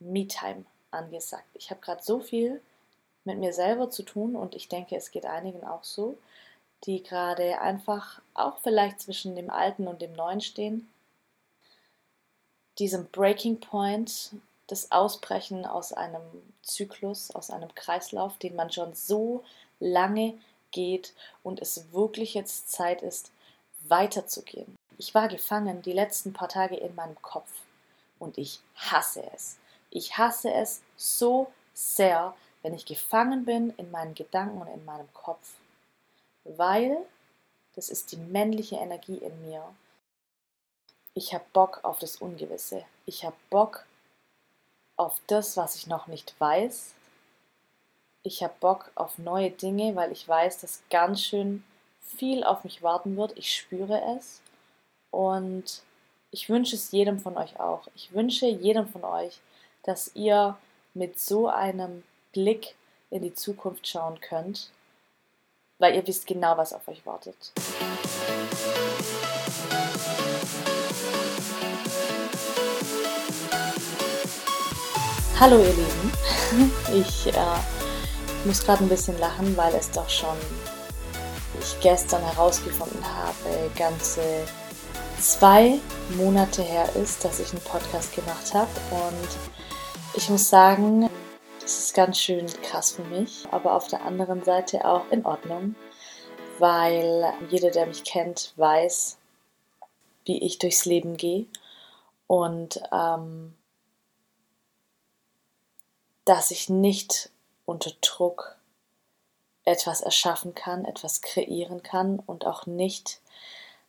Me-Time angesagt. Ich habe gerade so viel mit mir selber zu tun und ich denke, es geht einigen auch so, die gerade einfach auch vielleicht zwischen dem Alten und dem Neuen stehen. Diesem Breaking Point, das Ausbrechen aus einem Zyklus, aus einem Kreislauf, den man schon so lange geht und es wirklich jetzt Zeit ist, weiterzugehen. Ich war gefangen die letzten paar Tage in meinem Kopf und ich hasse es. Ich hasse es so sehr, wenn ich gefangen bin in meinen Gedanken und in meinem Kopf, weil das ist die männliche Energie in mir. Ich habe Bock auf das Ungewisse. Ich habe Bock auf das, was ich noch nicht weiß. Ich habe Bock auf neue Dinge, weil ich weiß, dass ganz schön viel auf mich warten wird. Ich spüre es. Und ich wünsche es jedem von euch auch. Ich wünsche jedem von euch, dass ihr mit so einem Blick in die Zukunft schauen könnt, weil ihr wisst genau, was auf euch wartet. Hallo ihr Lieben, ich äh, muss gerade ein bisschen lachen, weil es doch schon, ich gestern herausgefunden habe, ganze zwei Monate her ist, dass ich einen Podcast gemacht habe. Und ich muss sagen, das ist ganz schön krass für mich, aber auf der anderen Seite auch in Ordnung, weil jeder, der mich kennt, weiß, wie ich durchs Leben gehe und ähm, dass ich nicht unter Druck etwas erschaffen kann, etwas kreieren kann und auch nicht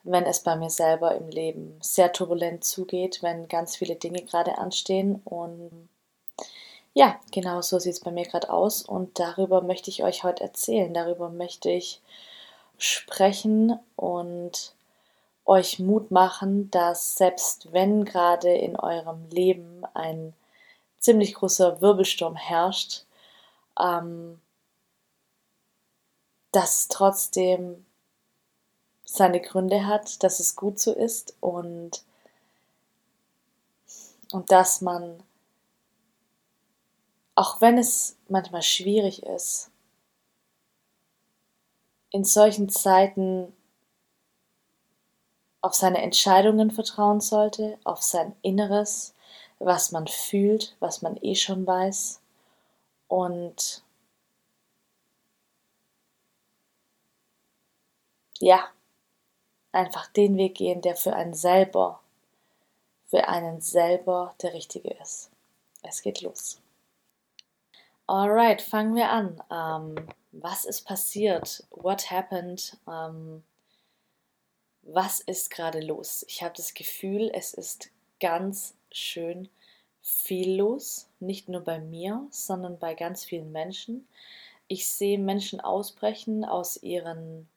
wenn es bei mir selber im Leben sehr turbulent zugeht, wenn ganz viele Dinge gerade anstehen. Und ja, genau so sieht es bei mir gerade aus. Und darüber möchte ich euch heute erzählen. Darüber möchte ich sprechen und euch Mut machen, dass selbst wenn gerade in eurem Leben ein ziemlich großer Wirbelsturm herrscht, ähm, dass trotzdem seine Gründe hat, dass es gut so ist und, und dass man, auch wenn es manchmal schwierig ist, in solchen Zeiten auf seine Entscheidungen vertrauen sollte, auf sein Inneres, was man fühlt, was man eh schon weiß und ja, einfach den Weg gehen, der für einen selber, für einen selber der richtige ist. Es geht los. Alright, fangen wir an. Ähm, was ist passiert? What happened? Ähm, was ist gerade los? Ich habe das Gefühl, es ist ganz schön viel los, nicht nur bei mir, sondern bei ganz vielen Menschen. Ich sehe Menschen ausbrechen aus ihren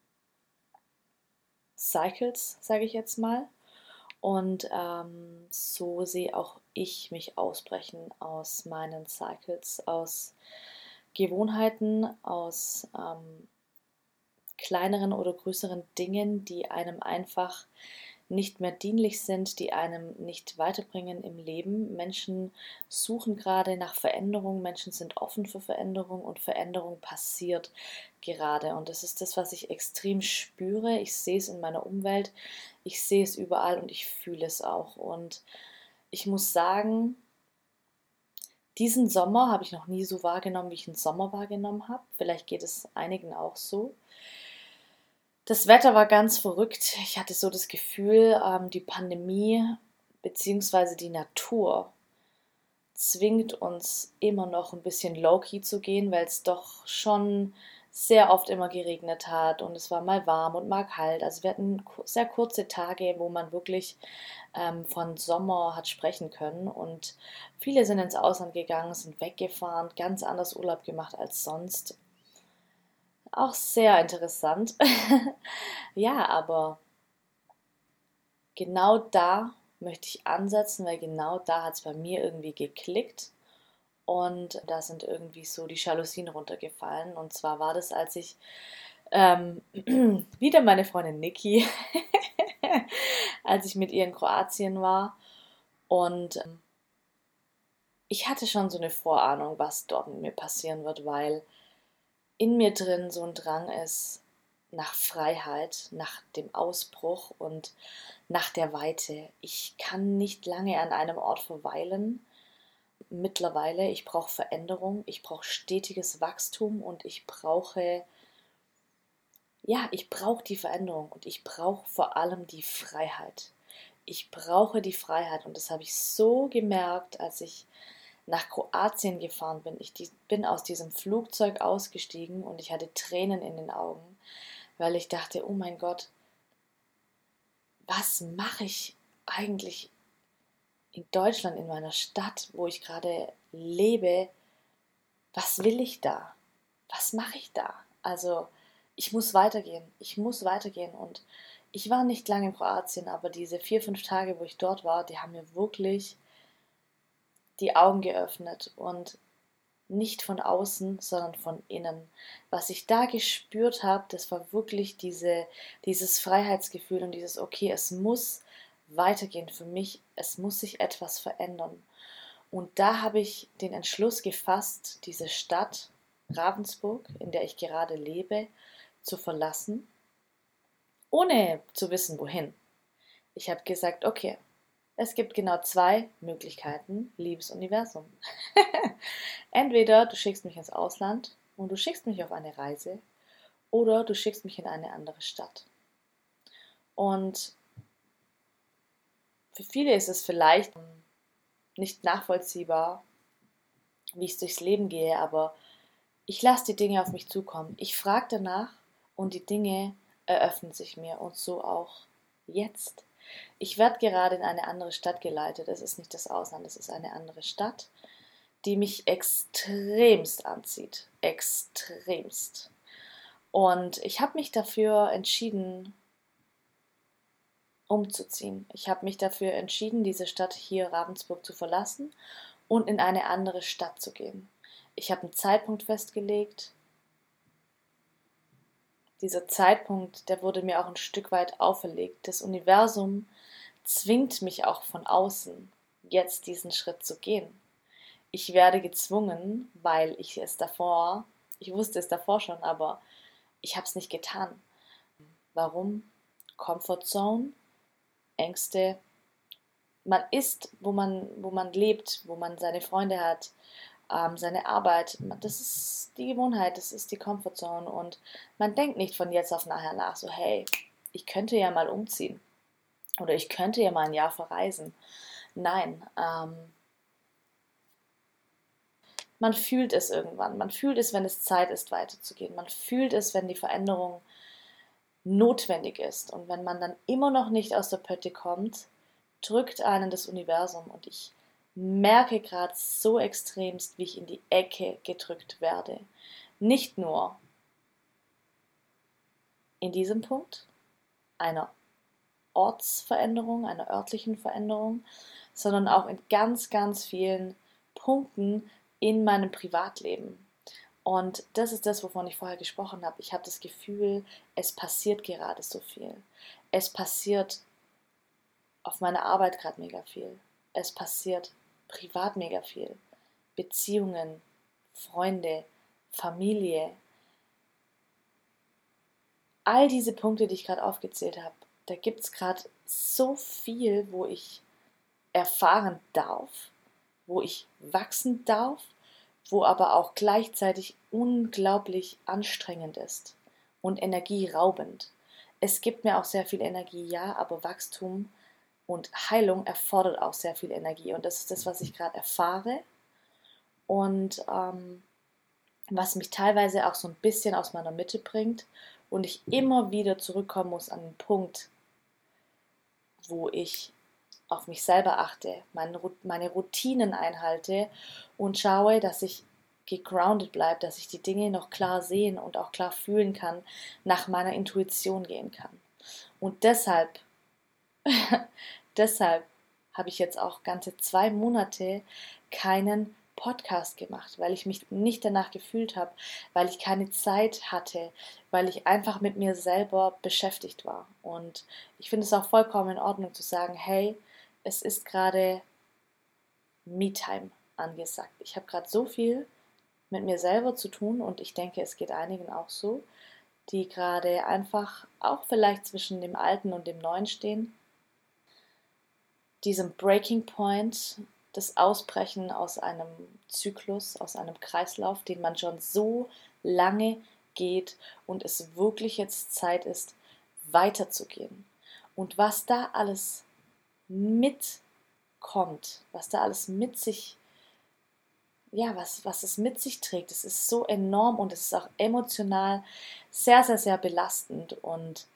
Cycles, sage ich jetzt mal. Und ähm, so sehe auch ich mich ausbrechen aus meinen Cycles, aus Gewohnheiten, aus ähm, kleineren oder größeren Dingen, die einem einfach nicht mehr dienlich sind, die einem nicht weiterbringen im Leben. Menschen suchen gerade nach Veränderung, Menschen sind offen für Veränderung und Veränderung passiert gerade. Und das ist das, was ich extrem spüre. Ich sehe es in meiner Umwelt, ich sehe es überall und ich fühle es auch. Und ich muss sagen, diesen Sommer habe ich noch nie so wahrgenommen, wie ich einen Sommer wahrgenommen habe. Vielleicht geht es einigen auch so. Das Wetter war ganz verrückt. Ich hatte so das Gefühl, ähm, die Pandemie bzw. die Natur zwingt uns immer noch ein bisschen low-key zu gehen, weil es doch schon sehr oft immer geregnet hat und es war mal warm und mal kalt. Also wir hatten sehr kurze Tage, wo man wirklich ähm, von Sommer hat sprechen können und viele sind ins Ausland gegangen, sind weggefahren, ganz anders Urlaub gemacht als sonst auch sehr interessant. ja, aber genau da möchte ich ansetzen, weil genau da hat es bei mir irgendwie geklickt. Und da sind irgendwie so die Jalousien runtergefallen. Und zwar war das, als ich ähm, wieder meine Freundin Niki, als ich mit ihr in Kroatien war. Und ähm, ich hatte schon so eine Vorahnung, was dort mit mir passieren wird, weil in mir drin so ein Drang ist nach Freiheit, nach dem Ausbruch und nach der Weite. Ich kann nicht lange an einem Ort verweilen. Mittlerweile, ich brauche Veränderung, ich brauche stetiges Wachstum und ich brauche, ja, ich brauche die Veränderung und ich brauche vor allem die Freiheit. Ich brauche die Freiheit und das habe ich so gemerkt, als ich nach Kroatien gefahren bin. Ich bin aus diesem Flugzeug ausgestiegen und ich hatte Tränen in den Augen, weil ich dachte, oh mein Gott, was mache ich eigentlich in Deutschland, in meiner Stadt, wo ich gerade lebe? Was will ich da? Was mache ich da? Also, ich muss weitergehen. Ich muss weitergehen. Und ich war nicht lange in Kroatien, aber diese vier, fünf Tage, wo ich dort war, die haben mir wirklich die Augen geöffnet und nicht von außen, sondern von innen. Was ich da gespürt habe, das war wirklich diese, dieses Freiheitsgefühl und dieses, okay, es muss weitergehen für mich, es muss sich etwas verändern. Und da habe ich den Entschluss gefasst, diese Stadt Ravensburg, in der ich gerade lebe, zu verlassen, ohne zu wissen, wohin. Ich habe gesagt, okay, es gibt genau zwei Möglichkeiten, liebes Universum. Entweder du schickst mich ins Ausland und du schickst mich auf eine Reise oder du schickst mich in eine andere Stadt. Und für viele ist es vielleicht nicht nachvollziehbar, wie ich durchs Leben gehe, aber ich lasse die Dinge auf mich zukommen. Ich frage danach und die Dinge eröffnen sich mir und so auch jetzt. Ich werde gerade in eine andere Stadt geleitet. Es ist nicht das Ausland, es ist eine andere Stadt, die mich extremst anzieht. Extremst. Und ich habe mich dafür entschieden, umzuziehen. Ich habe mich dafür entschieden, diese Stadt hier Ravensburg zu verlassen und in eine andere Stadt zu gehen. Ich habe einen Zeitpunkt festgelegt. Dieser Zeitpunkt, der wurde mir auch ein Stück weit auferlegt. Das Universum zwingt mich auch von außen, jetzt diesen Schritt zu gehen. Ich werde gezwungen, weil ich es davor, ich wusste es davor schon, aber ich habe es nicht getan. Warum? Comfort Zone, Ängste. Man ist, wo man, wo man lebt, wo man seine Freunde hat, ähm, seine Arbeit. Das ist die Gewohnheit, das ist die Comfort Zone und man denkt nicht von jetzt auf nachher nach, so hey, ich könnte ja mal umziehen oder ich könnte ja mal ein Jahr verreisen. Nein, ähm, man fühlt es irgendwann. Man fühlt es, wenn es Zeit ist, weiterzugehen. Man fühlt es, wenn die Veränderung notwendig ist. Und wenn man dann immer noch nicht aus der Pötte kommt, drückt einen das Universum. Und ich merke gerade so extremst, wie ich in die Ecke gedrückt werde. Nicht nur in diesem Punkt einer Ortsveränderung, einer örtlichen Veränderung, sondern auch in ganz, ganz vielen Punkten in meinem Privatleben. Und das ist das, wovon ich vorher gesprochen habe. Ich habe das Gefühl, es passiert gerade so viel. Es passiert auf meiner Arbeit gerade mega viel. Es passiert privat mega viel. Beziehungen, Freunde, Familie. All diese Punkte, die ich gerade aufgezählt habe, da gibt es gerade so viel, wo ich erfahren darf, wo ich wachsen darf, wo aber auch gleichzeitig unglaublich anstrengend ist und energieraubend. Es gibt mir auch sehr viel Energie, ja, aber Wachstum und Heilung erfordert auch sehr viel Energie. Und das ist das, was ich gerade erfahre und ähm, was mich teilweise auch so ein bisschen aus meiner Mitte bringt und ich immer wieder zurückkommen muss an den Punkt, wo ich auf mich selber achte, meine Routinen einhalte und schaue, dass ich gegroundet bleibe, dass ich die Dinge noch klar sehen und auch klar fühlen kann, nach meiner Intuition gehen kann. Und deshalb, deshalb habe ich jetzt auch ganze zwei Monate keinen Podcast gemacht, weil ich mich nicht danach gefühlt habe, weil ich keine Zeit hatte, weil ich einfach mit mir selber beschäftigt war. Und ich finde es auch vollkommen in Ordnung zu sagen, hey, es ist gerade Me-Time. angesagt. Ich habe gerade so viel mit mir selber zu tun und ich denke, es geht einigen auch so, die gerade einfach auch vielleicht zwischen dem Alten und dem Neuen stehen. Diesem Breaking Point, das Ausbrechen aus einem Zyklus, aus einem Kreislauf, den man schon so lange geht und es wirklich jetzt Zeit ist, weiterzugehen. Und was da alles mitkommt, was da alles mit sich, ja, was, was es mit sich trägt, es ist so enorm und es ist auch emotional sehr, sehr, sehr belastend und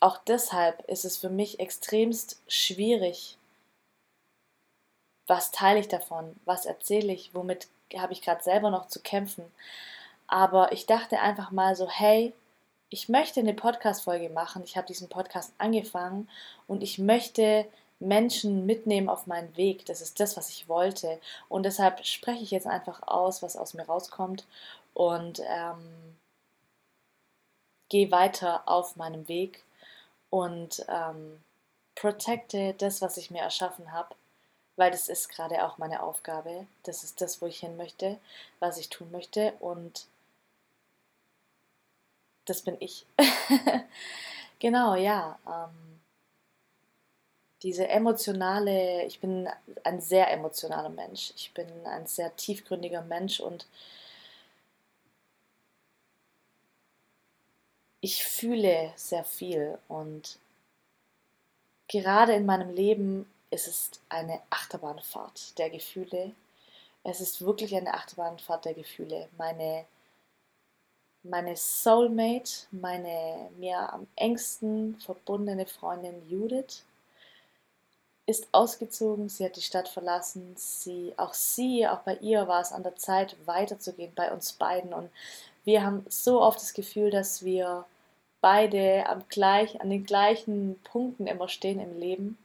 auch deshalb ist es für mich extremst schwierig, was teile ich davon, was erzähle ich, womit habe ich gerade selber noch zu kämpfen. Aber ich dachte einfach mal so, hey, ich möchte eine Podcast-Folge machen. Ich habe diesen Podcast angefangen und ich möchte Menschen mitnehmen auf meinen Weg. Das ist das, was ich wollte. Und deshalb spreche ich jetzt einfach aus, was aus mir rauskommt und ähm, gehe weiter auf meinem Weg und ähm, protecte das, was ich mir erschaffen habe weil das ist gerade auch meine Aufgabe. Das ist das, wo ich hin möchte, was ich tun möchte und das bin ich. genau, ja. Ähm, diese emotionale, ich bin ein sehr emotionaler Mensch. Ich bin ein sehr tiefgründiger Mensch und ich fühle sehr viel und gerade in meinem Leben es ist eine Achterbahnfahrt der Gefühle. Es ist wirklich eine Achterbahnfahrt der Gefühle. Meine, meine Soulmate, meine mir am engsten verbundene Freundin Judith ist ausgezogen, sie hat die Stadt verlassen, sie, auch sie, auch bei ihr war es an der Zeit weiterzugehen, bei uns beiden und wir haben so oft das Gefühl, dass wir beide am gleich, an den gleichen Punkten immer stehen im Leben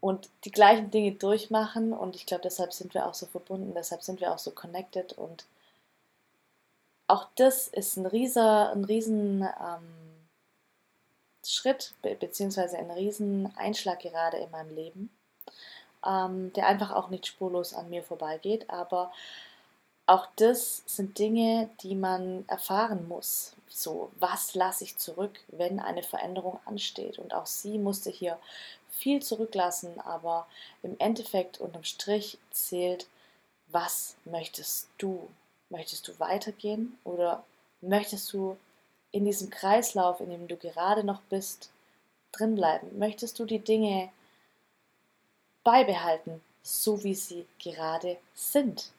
und die gleichen Dinge durchmachen. Und ich glaube, deshalb sind wir auch so verbunden, deshalb sind wir auch so connected. Und auch das ist ein rieser, ein riesen ähm, Schritt, be beziehungsweise ein riesen Einschlag gerade in meinem Leben, ähm, der einfach auch nicht spurlos an mir vorbeigeht. Aber auch das sind Dinge, die man erfahren muss. So, was lasse ich zurück, wenn eine Veränderung ansteht? Und auch sie musste hier viel zurücklassen, aber im Endeffekt unterm Strich zählt, was möchtest du? Möchtest du weitergehen oder möchtest du in diesem Kreislauf, in dem du gerade noch bist, drinbleiben? Möchtest du die Dinge beibehalten, so wie sie gerade sind?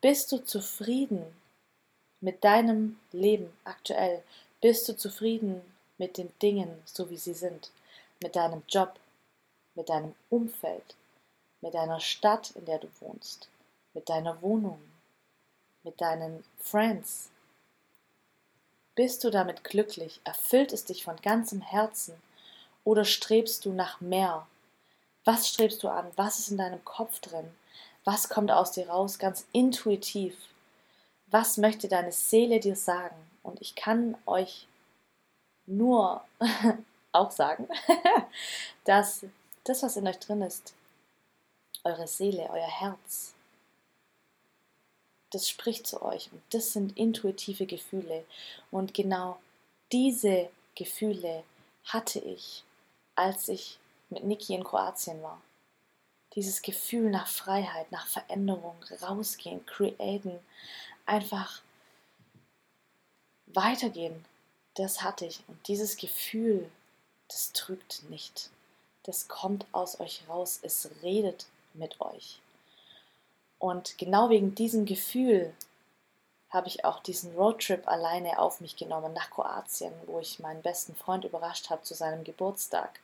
Bist du zufrieden mit deinem Leben aktuell? Bist du zufrieden mit den Dingen, so wie sie sind? Mit deinem Job, mit deinem Umfeld, mit deiner Stadt, in der du wohnst, mit deiner Wohnung, mit deinen Friends. Bist du damit glücklich? Erfüllt es dich von ganzem Herzen? Oder strebst du nach mehr? Was strebst du an? Was ist in deinem Kopf drin? Was kommt aus dir raus, ganz intuitiv? Was möchte deine Seele dir sagen? Und ich kann euch nur auch sagen, dass das, was in euch drin ist, eure Seele, euer Herz, das spricht zu euch und das sind intuitive Gefühle. Und genau diese Gefühle hatte ich, als ich mit Niki in Kroatien war. Dieses Gefühl nach Freiheit, nach Veränderung, rausgehen, createn, einfach weitergehen, das hatte ich. Und dieses Gefühl, das trügt nicht das kommt aus euch raus, es redet mit euch. Und genau wegen diesem Gefühl habe ich auch diesen Roadtrip alleine auf mich genommen nach Kroatien, wo ich meinen besten Freund überrascht habe zu seinem Geburtstag.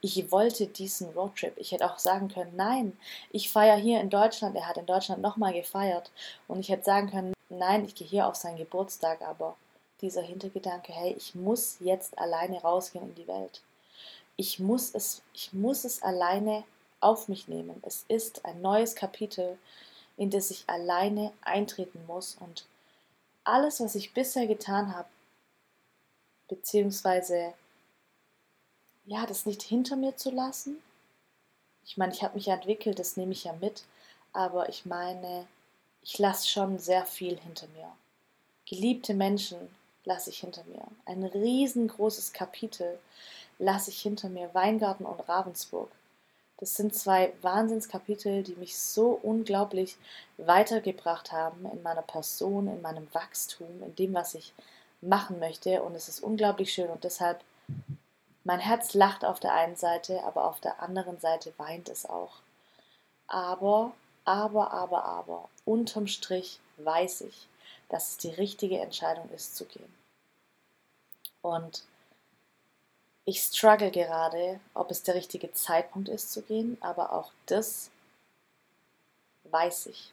Ich wollte diesen Roadtrip. Ich hätte auch sagen können, nein, ich feiere hier in Deutschland. Er hat in Deutschland nochmal gefeiert. Und ich hätte sagen können, nein, ich gehe hier auf seinen Geburtstag. Aber dieser Hintergedanke, hey, ich muss jetzt alleine rausgehen in die Welt ich muss es, ich muss es alleine auf mich nehmen. Es ist ein neues Kapitel, in das ich alleine eintreten muss und alles, was ich bisher getan habe, beziehungsweise ja, das nicht hinter mir zu lassen, Ich meine, ich habe mich ja entwickelt, das nehme ich ja mit, aber ich meine, ich lasse schon sehr viel hinter mir. Geliebte Menschen lasse ich hinter mir. Ein riesengroßes Kapitel lasse ich hinter mir. Weingarten und Ravensburg. Das sind zwei Wahnsinnskapitel, die mich so unglaublich weitergebracht haben in meiner Person, in meinem Wachstum, in dem, was ich machen möchte. Und es ist unglaublich schön und deshalb, mein Herz lacht auf der einen Seite, aber auf der anderen Seite weint es auch. Aber, aber, aber, aber, unterm Strich weiß ich, dass es die richtige Entscheidung ist zu gehen. Und ich struggle gerade, ob es der richtige Zeitpunkt ist zu gehen, aber auch das weiß ich.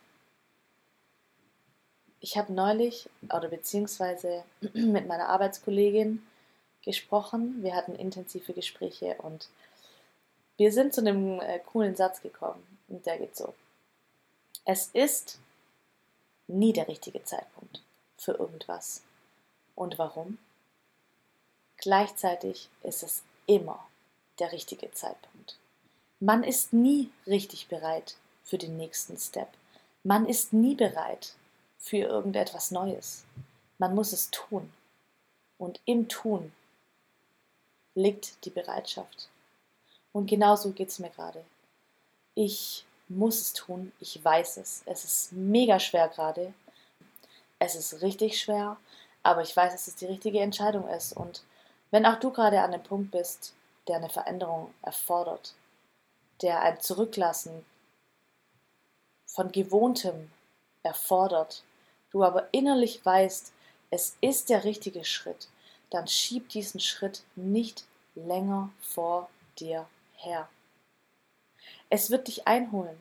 Ich habe neulich oder beziehungsweise mit meiner Arbeitskollegin gesprochen. Wir hatten intensive Gespräche und wir sind zu einem äh, coolen Satz gekommen und der geht so. Es ist nie der richtige Zeitpunkt für irgendwas. Und warum? Gleichzeitig ist es immer der richtige Zeitpunkt. Man ist nie richtig bereit für den nächsten Step. Man ist nie bereit für irgendetwas Neues. Man muss es tun. Und im Tun liegt die Bereitschaft. Und genauso geht es mir gerade. Ich muss es tun, ich weiß es. Es ist mega schwer gerade. Es ist richtig schwer, aber ich weiß, dass es die richtige Entscheidung ist. Und wenn auch du gerade an dem Punkt bist, der eine Veränderung erfordert, der ein Zurücklassen von Gewohntem erfordert, du aber innerlich weißt, es ist der richtige Schritt, dann schieb diesen Schritt nicht länger vor dir her. Es wird dich einholen.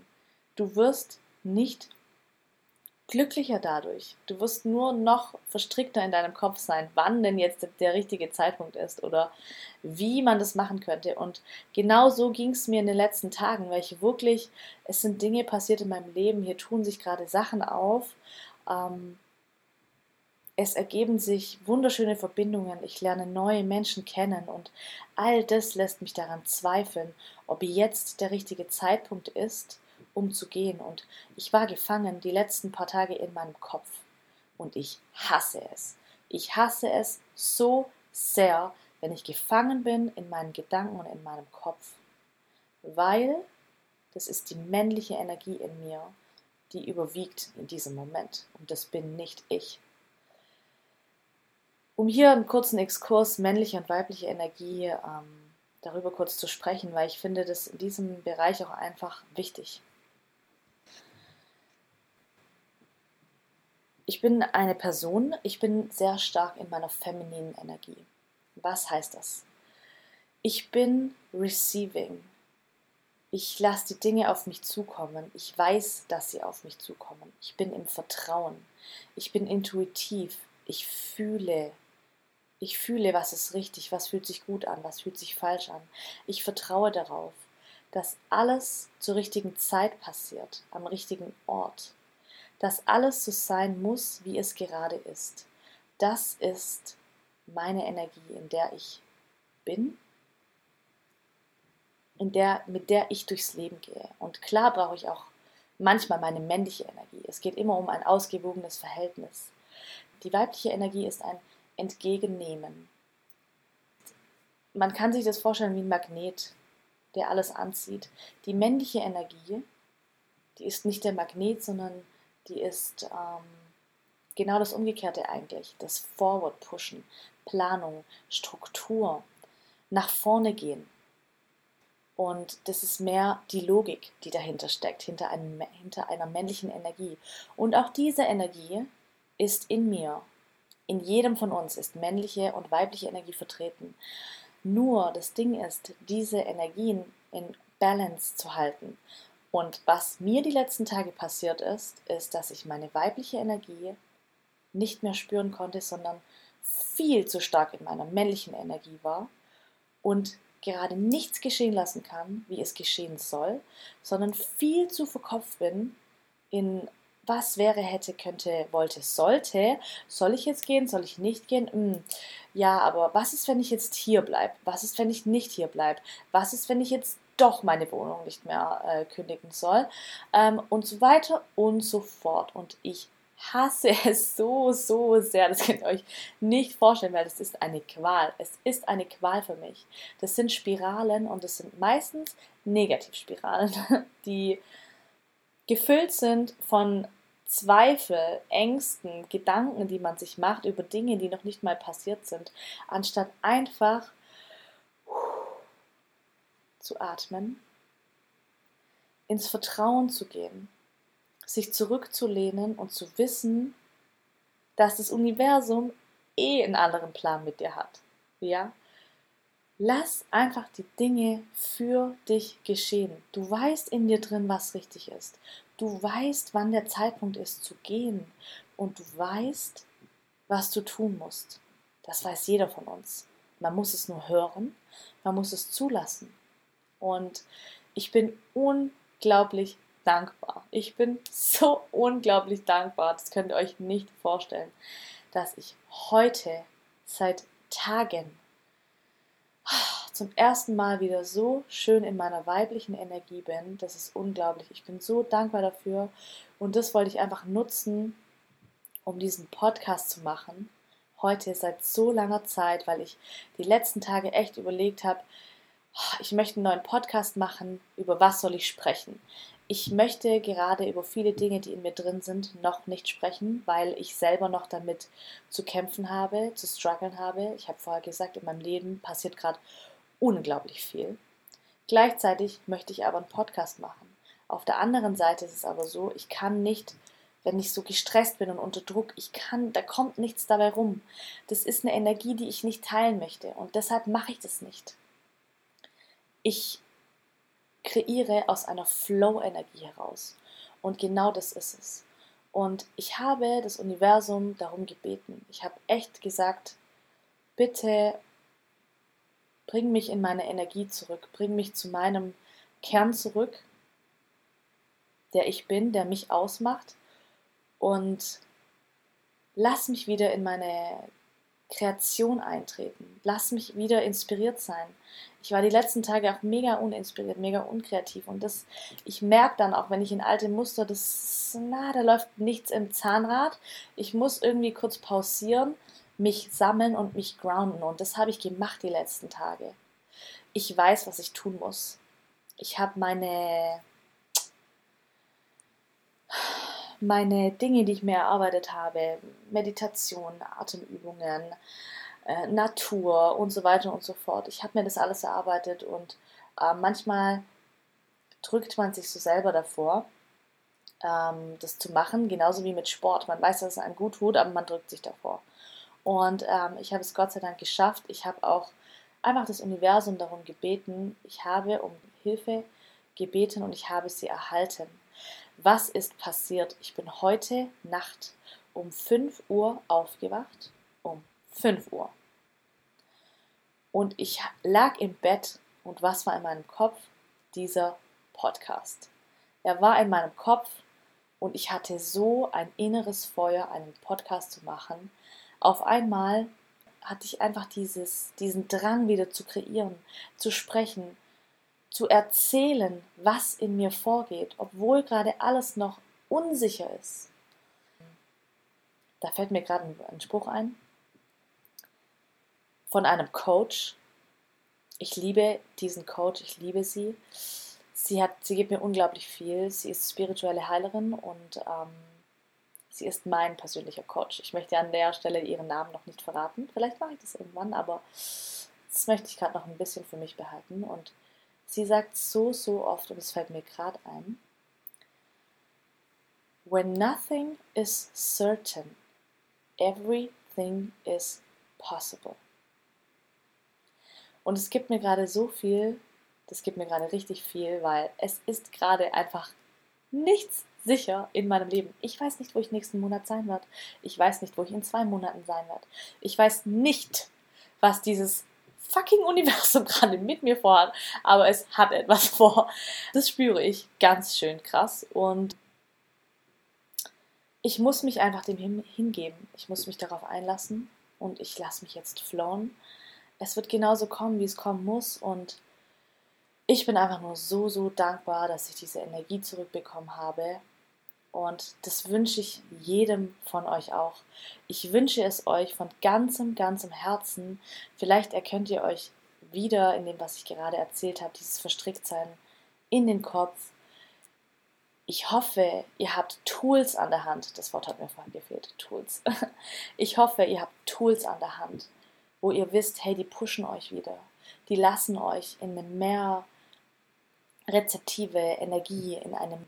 Du wirst nicht glücklicher dadurch. Du wirst nur noch verstrickter in deinem Kopf sein, wann denn jetzt der richtige Zeitpunkt ist oder wie man das machen könnte. Und genau so ging es mir in den letzten Tagen, weil ich wirklich, es sind Dinge passiert in meinem Leben, hier tun sich gerade Sachen auf. Ähm, es ergeben sich wunderschöne Verbindungen, ich lerne neue Menschen kennen und all das lässt mich daran zweifeln, ob jetzt der richtige Zeitpunkt ist umzugehen. Und ich war gefangen die letzten paar Tage in meinem Kopf. Und ich hasse es. Ich hasse es so sehr, wenn ich gefangen bin in meinen Gedanken und in meinem Kopf. Weil das ist die männliche Energie in mir, die überwiegt in diesem Moment. Und das bin nicht ich. Um hier einen kurzen Exkurs männliche und weibliche Energie ähm, darüber kurz zu sprechen, weil ich finde das in diesem Bereich auch einfach wichtig. Ich bin eine Person, ich bin sehr stark in meiner femininen Energie. Was heißt das? Ich bin receiving. Ich lasse die Dinge auf mich zukommen. Ich weiß, dass sie auf mich zukommen. Ich bin im Vertrauen. Ich bin intuitiv. Ich fühle. Ich fühle, was ist richtig, was fühlt sich gut an, was fühlt sich falsch an. Ich vertraue darauf, dass alles zur richtigen Zeit passiert, am richtigen Ort dass alles so sein muss, wie es gerade ist. Das ist meine Energie, in der ich bin, in der, mit der ich durchs Leben gehe. Und klar brauche ich auch manchmal meine männliche Energie. Es geht immer um ein ausgewogenes Verhältnis. Die weibliche Energie ist ein Entgegennehmen. Man kann sich das vorstellen wie ein Magnet, der alles anzieht. Die männliche Energie, die ist nicht der Magnet, sondern die ist ähm, genau das Umgekehrte eigentlich. Das Forward Pushen, Planung, Struktur, nach vorne gehen. Und das ist mehr die Logik, die dahinter steckt, hinter, einem, hinter einer männlichen Energie. Und auch diese Energie ist in mir. In jedem von uns ist männliche und weibliche Energie vertreten. Nur das Ding ist, diese Energien in Balance zu halten. Und was mir die letzten Tage passiert ist, ist, dass ich meine weibliche Energie nicht mehr spüren konnte, sondern viel zu stark in meiner männlichen Energie war und gerade nichts geschehen lassen kann, wie es geschehen soll, sondern viel zu verkopft bin in was wäre, hätte, könnte, wollte, sollte. Soll ich jetzt gehen? Soll ich nicht gehen? Hm. Ja, aber was ist, wenn ich jetzt hier bleibe? Was ist, wenn ich nicht hier bleibe? Was ist, wenn ich jetzt doch meine Wohnung nicht mehr äh, kündigen soll ähm, und so weiter und so fort. Und ich hasse es so, so sehr. Das könnt ihr euch nicht vorstellen, weil das ist eine Qual. Es ist eine Qual für mich. Das sind Spiralen und das sind meistens Negativspiralen, die gefüllt sind von Zweifel, Ängsten, Gedanken, die man sich macht über Dinge, die noch nicht mal passiert sind, anstatt einfach zu atmen, ins Vertrauen zu gehen, sich zurückzulehnen und zu wissen, dass das Universum eh einen anderen Plan mit dir hat. Ja? Lass einfach die Dinge für dich geschehen. Du weißt in dir drin, was richtig ist. Du weißt, wann der Zeitpunkt ist zu gehen. Und du weißt, was du tun musst. Das weiß jeder von uns. Man muss es nur hören, man muss es zulassen. Und ich bin unglaublich dankbar. Ich bin so unglaublich dankbar, das könnt ihr euch nicht vorstellen, dass ich heute seit Tagen zum ersten Mal wieder so schön in meiner weiblichen Energie bin. Das ist unglaublich. Ich bin so dankbar dafür und das wollte ich einfach nutzen, um diesen Podcast zu machen. Heute seit so langer Zeit, weil ich die letzten Tage echt überlegt habe, ich möchte einen neuen Podcast machen, über was soll ich sprechen? Ich möchte gerade über viele Dinge, die in mir drin sind, noch nicht sprechen, weil ich selber noch damit zu kämpfen habe, zu strugglen habe. Ich habe vorher gesagt, in meinem Leben passiert gerade unglaublich viel. Gleichzeitig möchte ich aber einen Podcast machen. Auf der anderen Seite ist es aber so, ich kann nicht, wenn ich so gestresst bin und unter Druck, ich kann, da kommt nichts dabei rum. Das ist eine Energie, die ich nicht teilen möchte und deshalb mache ich das nicht. Ich kreiere aus einer Flow-Energie heraus. Und genau das ist es. Und ich habe das Universum darum gebeten. Ich habe echt gesagt, bitte bring mich in meine Energie zurück, bring mich zu meinem Kern zurück, der ich bin, der mich ausmacht. Und lass mich wieder in meine Kreation eintreten. Lass mich wieder inspiriert sein. Ich war die letzten Tage auch mega uninspiriert, mega unkreativ und das, ich merke dann auch, wenn ich in alte Muster, das, na, da läuft nichts im Zahnrad. Ich muss irgendwie kurz pausieren, mich sammeln und mich grounden und das habe ich gemacht die letzten Tage. Ich weiß, was ich tun muss. Ich habe meine meine Dinge, die ich mir erarbeitet habe, Meditation, Atemübungen, äh, Natur und so weiter und so fort. Ich habe mir das alles erarbeitet und äh, manchmal drückt man sich so selber davor, ähm, das zu machen, genauso wie mit Sport. Man weiß, dass es einem gut tut, aber man drückt sich davor. Und ähm, ich habe es Gott sei Dank geschafft. Ich habe auch einfach das Universum darum gebeten. Ich habe um Hilfe gebeten und ich habe sie erhalten. Was ist passiert? Ich bin heute Nacht um 5 Uhr aufgewacht. Um 5 Uhr. Und ich lag im Bett und was war in meinem Kopf? Dieser Podcast. Er war in meinem Kopf und ich hatte so ein inneres Feuer, einen Podcast zu machen. Auf einmal hatte ich einfach dieses, diesen Drang wieder zu kreieren, zu sprechen, zu erzählen, was in mir vorgeht, obwohl gerade alles noch unsicher ist. Da fällt mir gerade ein, Spruch ein von einem Coach. Ich liebe diesen Coach, ich liebe sie. Sie, hat, sie gibt mir unglaublich viel. Sie ist spirituelle Heilerin und ähm, sie ist mein persönlicher Coach. Ich möchte an der Stelle ihren Namen noch nicht verraten. Vielleicht mache ich das irgendwann, aber das möchte ich gerade noch ein bisschen für mich behalten. Und Sie sagt so, so oft, und es fällt mir gerade ein, When nothing is certain, everything is possible. Und es gibt mir gerade so viel, das gibt mir gerade richtig viel, weil es ist gerade einfach nichts sicher in meinem Leben. Ich weiß nicht, wo ich nächsten Monat sein werde. Ich weiß nicht, wo ich in zwei Monaten sein werde. Ich weiß nicht, was dieses fucking Universum gerade mit mir vorhat, aber es hat etwas vor. Das spüre ich ganz schön krass und ich muss mich einfach dem hingeben. Ich muss mich darauf einlassen und ich lasse mich jetzt flown. Es wird genauso kommen, wie es kommen muss und ich bin einfach nur so, so dankbar, dass ich diese Energie zurückbekommen habe. Und das wünsche ich jedem von euch auch. Ich wünsche es euch von ganzem, ganzem Herzen. Vielleicht erkennt ihr euch wieder in dem, was ich gerade erzählt habe, dieses Verstricktsein in den Kopf. Ich hoffe, ihr habt Tools an der Hand. Das Wort hat mir vorhin gefehlt, Tools. Ich hoffe, ihr habt Tools an der Hand, wo ihr wisst, hey, die pushen euch wieder. Die lassen euch in eine mehr rezeptive Energie, in eine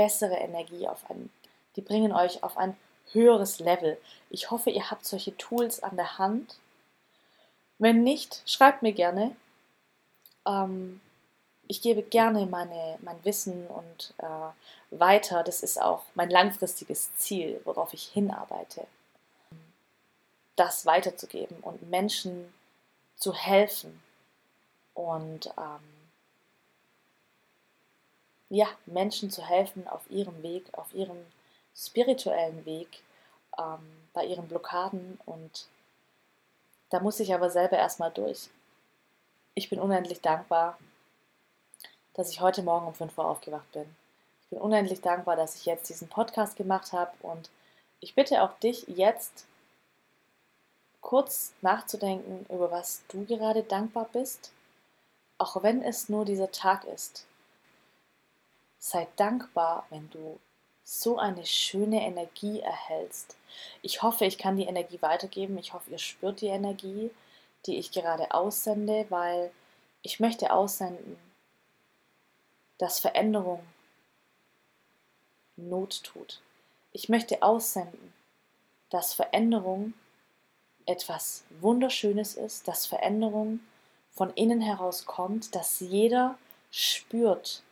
bessere Energie, auf ein, die bringen euch auf ein höheres Level. Ich hoffe, ihr habt solche Tools an der Hand. Wenn nicht, schreibt mir gerne. Ähm, ich gebe gerne meine, mein Wissen und äh, weiter. Das ist auch mein langfristiges Ziel, worauf ich hinarbeite. Das weiterzugeben und Menschen zu helfen und ähm, ja, Menschen zu helfen auf ihrem Weg, auf ihrem spirituellen Weg, ähm, bei ihren Blockaden und da muss ich aber selber erstmal durch. Ich bin unendlich dankbar, dass ich heute Morgen um 5 Uhr aufgewacht bin. Ich bin unendlich dankbar, dass ich jetzt diesen Podcast gemacht habe und ich bitte auch dich jetzt kurz nachzudenken, über was du gerade dankbar bist, auch wenn es nur dieser Tag ist. Sei dankbar, wenn du so eine schöne Energie erhältst. Ich hoffe, ich kann die Energie weitergeben. Ich hoffe, ihr spürt die Energie, die ich gerade aussende, weil ich möchte aussenden, dass Veränderung Not tut. Ich möchte aussenden, dass Veränderung etwas Wunderschönes ist, dass Veränderung von innen heraus kommt, dass jeder spürt,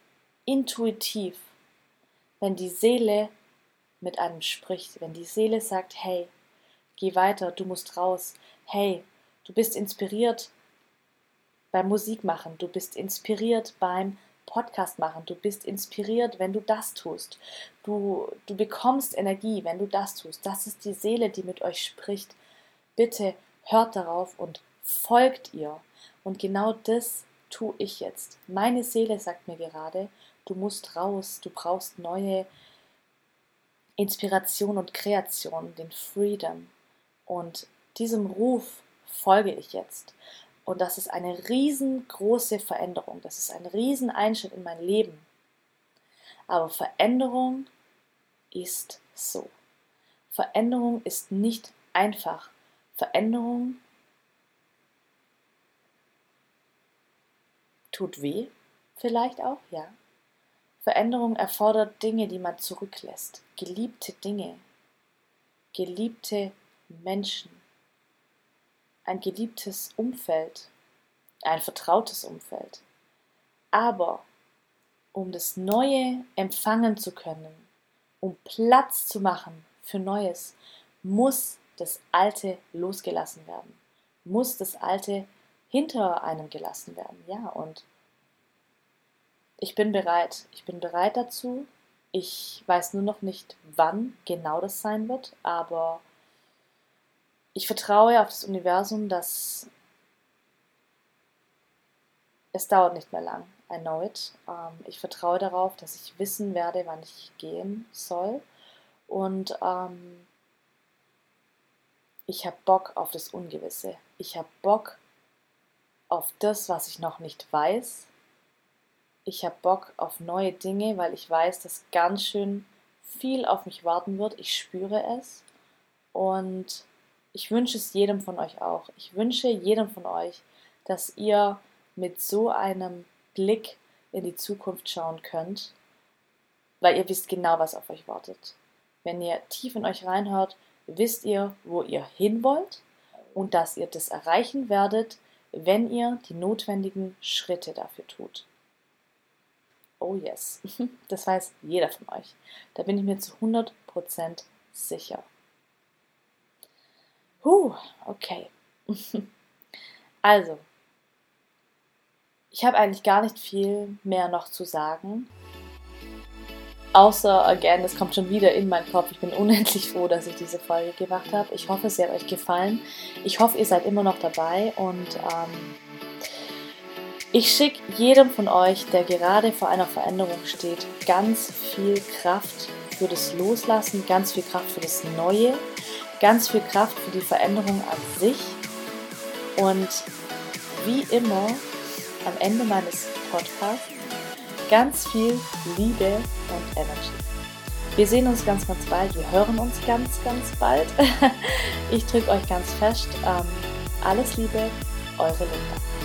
intuitiv, wenn die Seele mit einem spricht, wenn die Seele sagt, hey, geh weiter, du musst raus, hey, du bist inspiriert beim Musikmachen, du bist inspiriert beim Podcast machen, du bist inspiriert, wenn du das tust, du, du bekommst Energie, wenn du das tust, das ist die Seele, die mit euch spricht. Bitte hört darauf und folgt ihr. Und genau das tue ich jetzt. Meine Seele sagt mir gerade, du musst raus, du brauchst neue Inspiration und Kreation, den Freedom. Und diesem Ruf folge ich jetzt. Und das ist eine riesengroße Veränderung. Das ist ein riesen Einschnitt in mein Leben. Aber Veränderung ist so. Veränderung ist nicht einfach. Veränderung tut weh, vielleicht auch, ja. Veränderung erfordert Dinge, die man zurücklässt, geliebte Dinge, geliebte Menschen, ein geliebtes Umfeld, ein vertrautes Umfeld. Aber um das Neue empfangen zu können, um Platz zu machen für Neues, muss das Alte losgelassen werden, muss das Alte hinter einem gelassen werden. Ja, und ich bin bereit. Ich bin bereit dazu. Ich weiß nur noch nicht, wann genau das sein wird, aber ich vertraue auf das Universum, dass es dauert nicht mehr lang. I know it. Ähm, ich vertraue darauf, dass ich wissen werde, wann ich gehen soll. Und ähm, ich habe Bock auf das Ungewisse. Ich habe Bock auf das, was ich noch nicht weiß ich habe Bock auf neue Dinge, weil ich weiß, dass ganz schön viel auf mich warten wird. Ich spüre es und ich wünsche es jedem von euch auch. Ich wünsche jedem von euch, dass ihr mit so einem Blick in die Zukunft schauen könnt, weil ihr wisst genau, was auf euch wartet. Wenn ihr tief in euch reinhört, wisst ihr, wo ihr hin wollt und dass ihr das erreichen werdet, wenn ihr die notwendigen Schritte dafür tut. Oh yes, das weiß jeder von euch. Da bin ich mir zu 100% sicher. Huh, okay. Also, ich habe eigentlich gar nicht viel mehr noch zu sagen. Außer, again, es kommt schon wieder in meinen Kopf. Ich bin unendlich froh, dass ich diese Folge gemacht habe. Ich hoffe, sie hat euch gefallen. Ich hoffe, ihr seid immer noch dabei und ähm, Ich schicke jedem von euch, der gerade vor einer Veränderung steht, ganz viel Kraft für das Loslassen, ganz viel Kraft für das Neue, ganz viel Kraft für die Veränderung an sich. Und wie immer am Ende meines Podcasts ganz viel Liebe und Energy. Wir sehen uns ganz, ganz bald. Wir hören uns ganz, ganz bald. Ich drücke euch ganz fest. Ähm, alles Liebe, eure Linda.